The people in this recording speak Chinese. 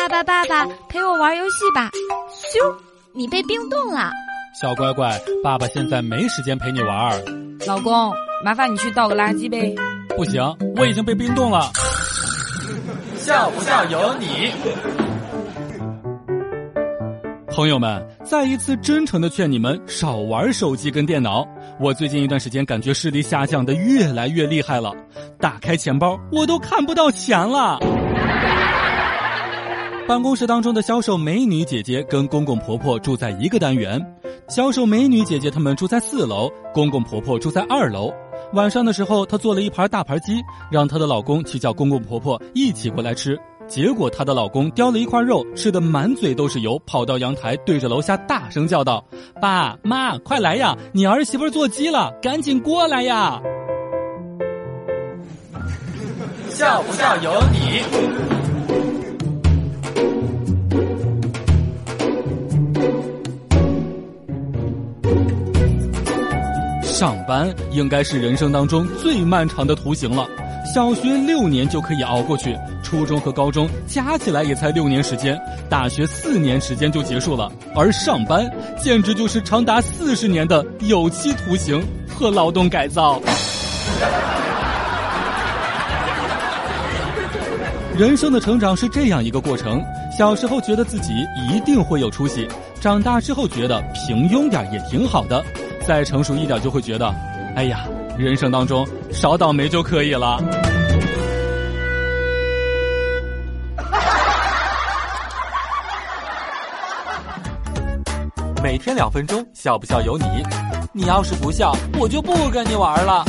爸爸，爸爸，陪我玩游戏吧！咻，你被冰冻了。小乖乖，爸爸现在没时间陪你玩。老公，麻烦你去倒个垃圾呗。不行，我已经被冰冻了。笑不笑由你。朋友们，再一次真诚的劝你们少玩手机跟电脑。我最近一段时间感觉视力下降的越来越厉害了，打开钱包我都看不到钱了。办公室当中的销售美女姐姐跟公公婆婆住在一个单元，销售美女姐姐她们住在四楼，公公婆婆住在二楼。晚上的时候，她做了一盘大盘鸡，让她的老公去叫公公婆婆一起过来吃。结果她的老公叼了一块肉，吃的满嘴都是油，跑到阳台对着楼下大声叫道：“爸妈，快来呀！你儿媳妇做鸡了，赶紧过来呀！”笑不笑由你。上班应该是人生当中最漫长的途行了，小学六年就可以熬过去，初中和高中加起来也才六年时间，大学四年时间就结束了，而上班简直就是长达四十年的有期徒刑和劳动改造。人生的成长是这样一个过程，小时候觉得自己一定会有出息，长大之后觉得平庸点也挺好的。再成熟一点，就会觉得，哎呀，人生当中少倒霉就可以了。每天两分钟，笑不笑由你。你要是不笑，我就不跟你玩了。